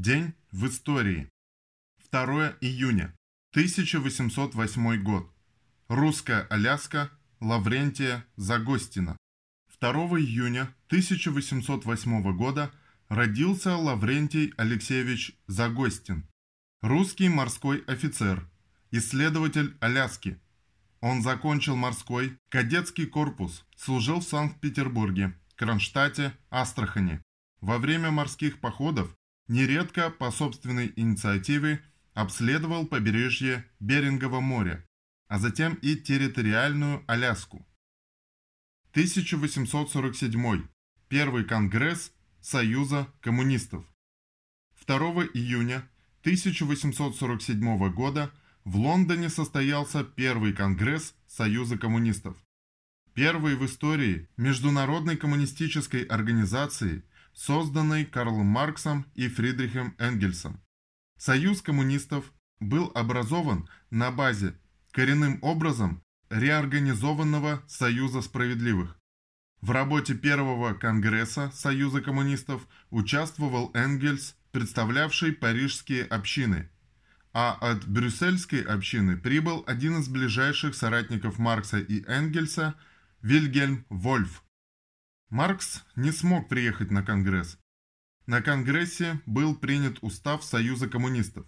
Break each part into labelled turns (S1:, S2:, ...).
S1: День в истории. 2 июня. 1808 год. Русская Аляска. Лаврентия Загостина. 2 июня 1808 года родился Лаврентий Алексеевич Загостин. Русский морской офицер, исследователь Аляски. Он закончил морской кадетский корпус, служил в Санкт-Петербурге, Кронштадте, Астрахани. Во время морских походов нередко по собственной инициативе обследовал побережье Берингового моря, а затем и территориальную Аляску. 1847. Первый конгресс Союза коммунистов. 2 июня 1847 года в Лондоне состоялся первый конгресс Союза коммунистов. Первый в истории международной коммунистической организации – созданной Карлом Марксом и Фридрихом Энгельсом. Союз коммунистов был образован на базе коренным образом реорганизованного Союза справедливых. В работе первого Конгресса Союза коммунистов участвовал Энгельс, представлявший парижские общины, а от брюссельской общины прибыл один из ближайших соратников Маркса и Энгельса Вильгельм Вольф – Маркс не смог приехать на Конгресс. На Конгрессе был принят устав Союза коммунистов.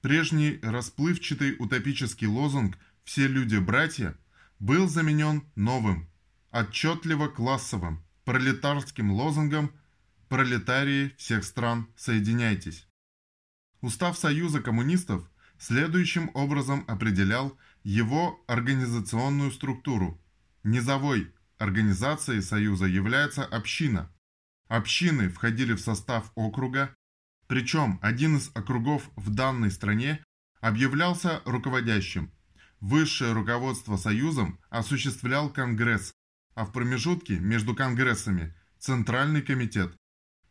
S1: Прежний расплывчатый утопический лозунг «Все люди – братья» был заменен новым, отчетливо классовым, пролетарским лозунгом «Пролетарии всех стран, соединяйтесь». Устав Союза коммунистов следующим образом определял его организационную структуру. Низовой, Организацией Союза является община. Общины входили в состав округа, причем один из округов в данной стране объявлялся руководящим. Высшее руководство Союзом осуществлял Конгресс, а в промежутке между Конгрессами – Центральный комитет.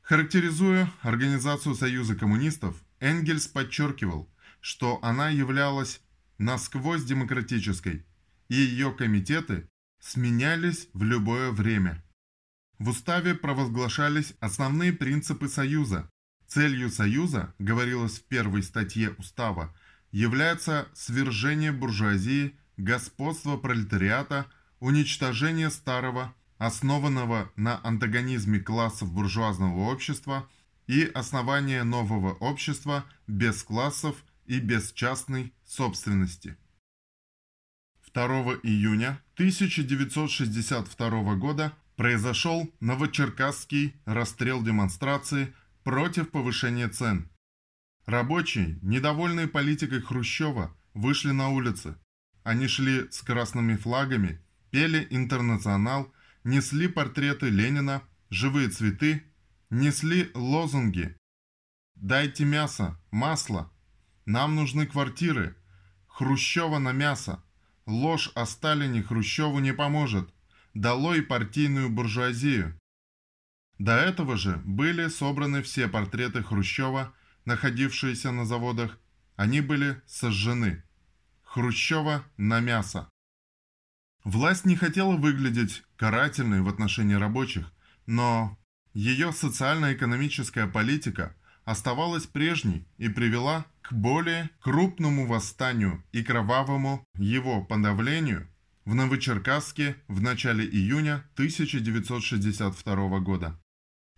S1: Характеризуя Организацию Союза коммунистов, Энгельс подчеркивал, что она являлась насквозь демократической, и ее комитеты сменялись в любое время. В уставе провозглашались основные принципы Союза. Целью Союза, говорилось в первой статье устава, является свержение буржуазии, господство пролетариата, уничтожение старого, основанного на антагонизме классов буржуазного общества и основание нового общества без классов и без частной собственности. 2 июня 1962 года произошел Новочеркасский расстрел демонстрации против повышения цен. Рабочие, недовольные политикой Хрущева, вышли на улицы. Они шли с красными флагами, пели «Интернационал», несли портреты Ленина, живые цветы, несли лозунги «Дайте мясо, масло», «Нам нужны квартиры», «Хрущева на мясо», Ложь о Сталине Хрущеву не поможет. Долой партийную буржуазию. До этого же были собраны все портреты Хрущева, находившиеся на заводах. Они были сожжены. Хрущева на мясо. Власть не хотела выглядеть карательной в отношении рабочих, но ее социально-экономическая политика оставалась прежней и привела к более крупному восстанию и кровавому его подавлению в Новочеркасске в начале июня 1962 года.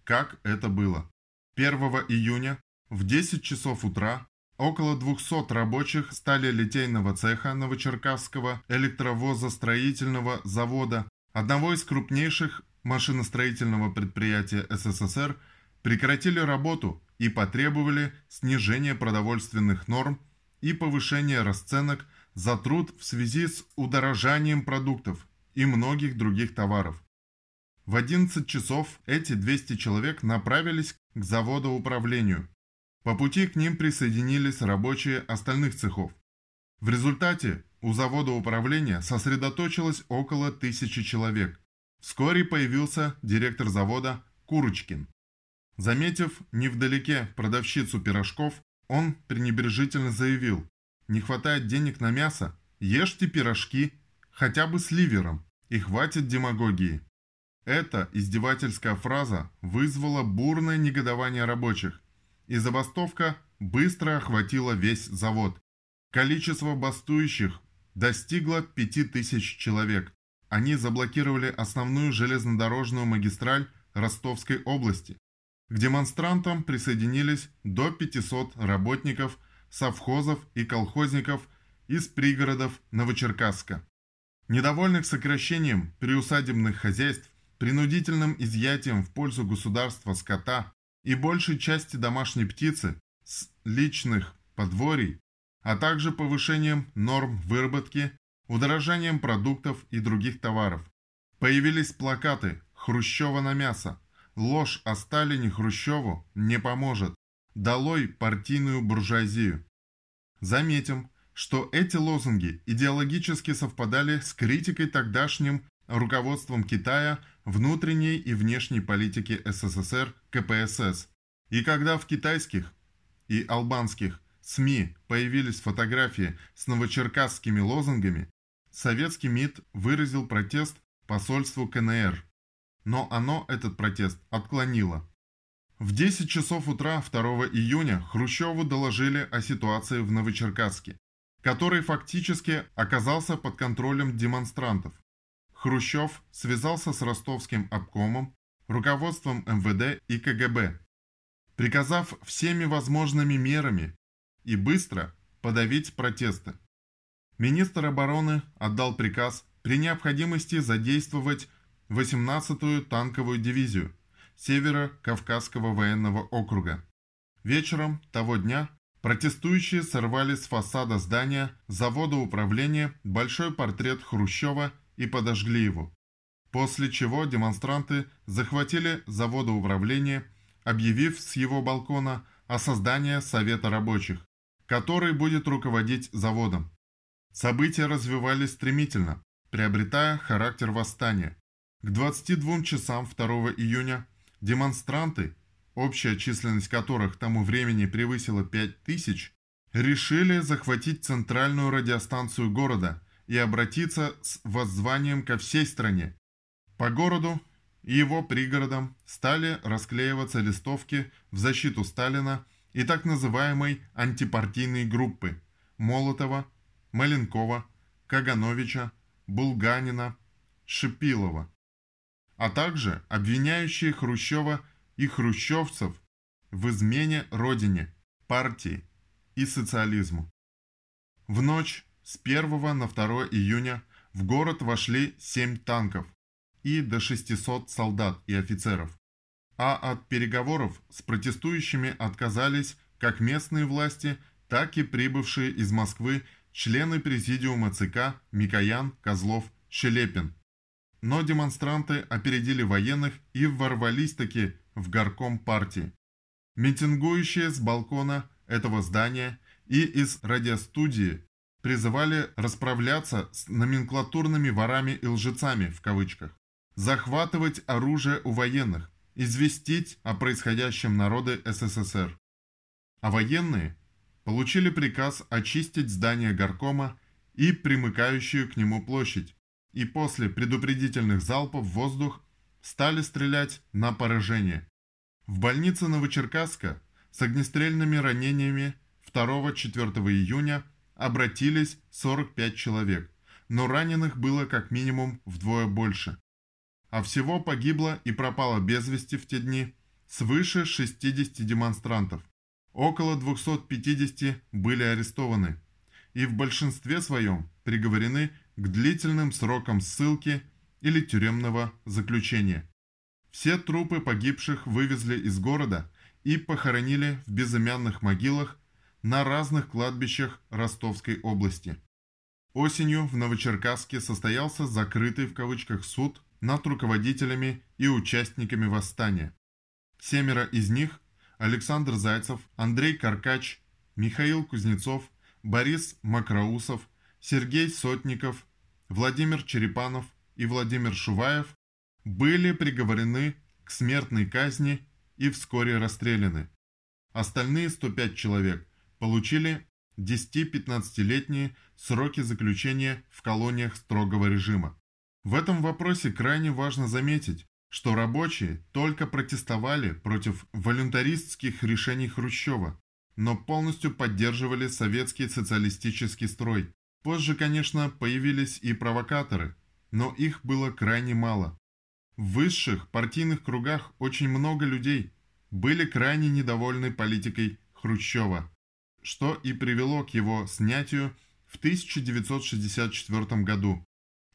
S1: Как это было? 1 июня в 10 часов утра около 200 рабочих стали литейного цеха Новочеркасского электровозостроительного завода, одного из крупнейших машиностроительного предприятия СССР, прекратили работу и потребовали снижения продовольственных норм и повышения расценок за труд в связи с удорожанием продуктов и многих других товаров. В 11 часов эти 200 человек направились к заводоуправлению. По пути к ним присоединились рабочие остальных цехов. В результате у завода управления сосредоточилось около тысячи человек. Вскоре появился директор завода Курочкин. Заметив невдалеке продавщицу пирожков, он пренебрежительно заявил, «Не хватает денег на мясо? Ешьте пирожки, хотя бы с ливером, и хватит демагогии». Эта издевательская фраза вызвала бурное негодование рабочих, и забастовка быстро охватила весь завод. Количество бастующих достигло 5000 человек. Они заблокировали основную железнодорожную магистраль Ростовской области. К демонстрантам присоединились до 500 работников, совхозов и колхозников из пригородов Новочеркасска. Недовольных сокращением приусадебных хозяйств, принудительным изъятием в пользу государства скота и большей части домашней птицы с личных подворий, а также повышением норм выработки, удорожанием продуктов и других товаров. Появились плакаты «Хрущева на мясо», «Ложь о Сталине Хрущеву не поможет», «Долой партийную буржуазию». Заметим, что эти лозунги идеологически совпадали с критикой тогдашним руководством Китая внутренней и внешней политики СССР КПСС. И когда в китайских и албанских СМИ появились фотографии с новочеркасскими лозунгами, советский МИД выразил протест посольству КНР. Но оно этот протест отклонило. В 10 часов утра 2 июня Хрущеву доложили о ситуации в Новочеркасске который фактически оказался под контролем демонстрантов. Хрущев связался с ростовским обкомом, руководством МВД и КГБ, приказав всеми возможными мерами и быстро подавить протесты. Министр обороны отдал приказ при необходимости задействовать 18-ю танковую дивизию Северо-Кавказского военного округа. Вечером того дня Протестующие сорвали с фасада здания завода управления большой портрет Хрущева и подожгли его. После чего демонстранты захватили заводоуправление, объявив с его балкона о создании Совета рабочих, который будет руководить заводом. События развивались стремительно, приобретая характер восстания. К 22 часам 2 июня демонстранты общая численность которых к тому времени превысила 5000, решили захватить центральную радиостанцию города и обратиться с воззванием ко всей стране. По городу и его пригородам стали расклеиваться листовки в защиту Сталина и так называемой антипартийной группы Молотова, Маленкова, Кагановича, Булганина, Шипилова, а также обвиняющие Хрущева и хрущевцев в измене родине, партии и социализму. В ночь с 1 на 2 июня в город вошли 7 танков и до 600 солдат и офицеров. А от переговоров с протестующими отказались как местные власти, так и прибывшие из Москвы члены президиума ЦК Микоян, Козлов, Щелепин. Но демонстранты опередили военных и ворвались таки в горком партии. Митингующие с балкона этого здания и из радиостудии призывали расправляться с номенклатурными ворами и лжецами в кавычках, захватывать оружие у военных, известить о происходящем народы СССР. А военные получили приказ очистить здание горкома и примыкающую к нему площадь, и после предупредительных залпов в воздух стали стрелять на поражение. В больнице Новочеркасска с огнестрельными ранениями 2-4 июня обратились 45 человек, но раненых было как минимум вдвое больше. А всего погибло и пропало без вести в те дни свыше 60 демонстрантов. Около 250 были арестованы и в большинстве своем приговорены к длительным срокам ссылки или тюремного заключения. Все трупы погибших вывезли из города и похоронили в безымянных могилах на разных кладбищах Ростовской области. Осенью в Новочеркасске состоялся закрытый в кавычках суд над руководителями и участниками восстания. Семеро из них – Александр Зайцев, Андрей Каркач, Михаил Кузнецов, Борис Макроусов, Сергей Сотников, Владимир Черепанов и Владимир Шуваев были приговорены к смертной казни и вскоре расстреляны. Остальные 105 человек получили 10-15-летние сроки заключения в колониях строгого режима. В этом вопросе крайне важно заметить, что рабочие только протестовали против волюнтаристских решений Хрущева, но полностью поддерживали советский социалистический строй. Позже, конечно, появились и провокаторы, но их было крайне мало. В высших партийных кругах очень много людей были крайне недовольны политикой Хрущева, что и привело к его снятию в 1964 году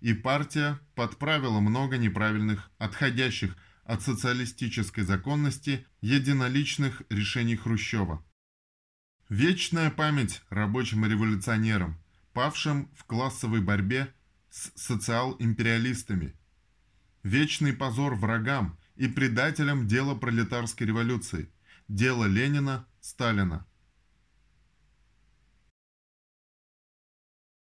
S1: и партия подправила много неправильных, отходящих от социалистической законности единоличных решений Хрущева. Вечная память рабочим революционерам, павшим в классовой борьбе с социал-империалистами. Вечный позор врагам и предателям дела пролетарской революции, дела Ленина, Сталина –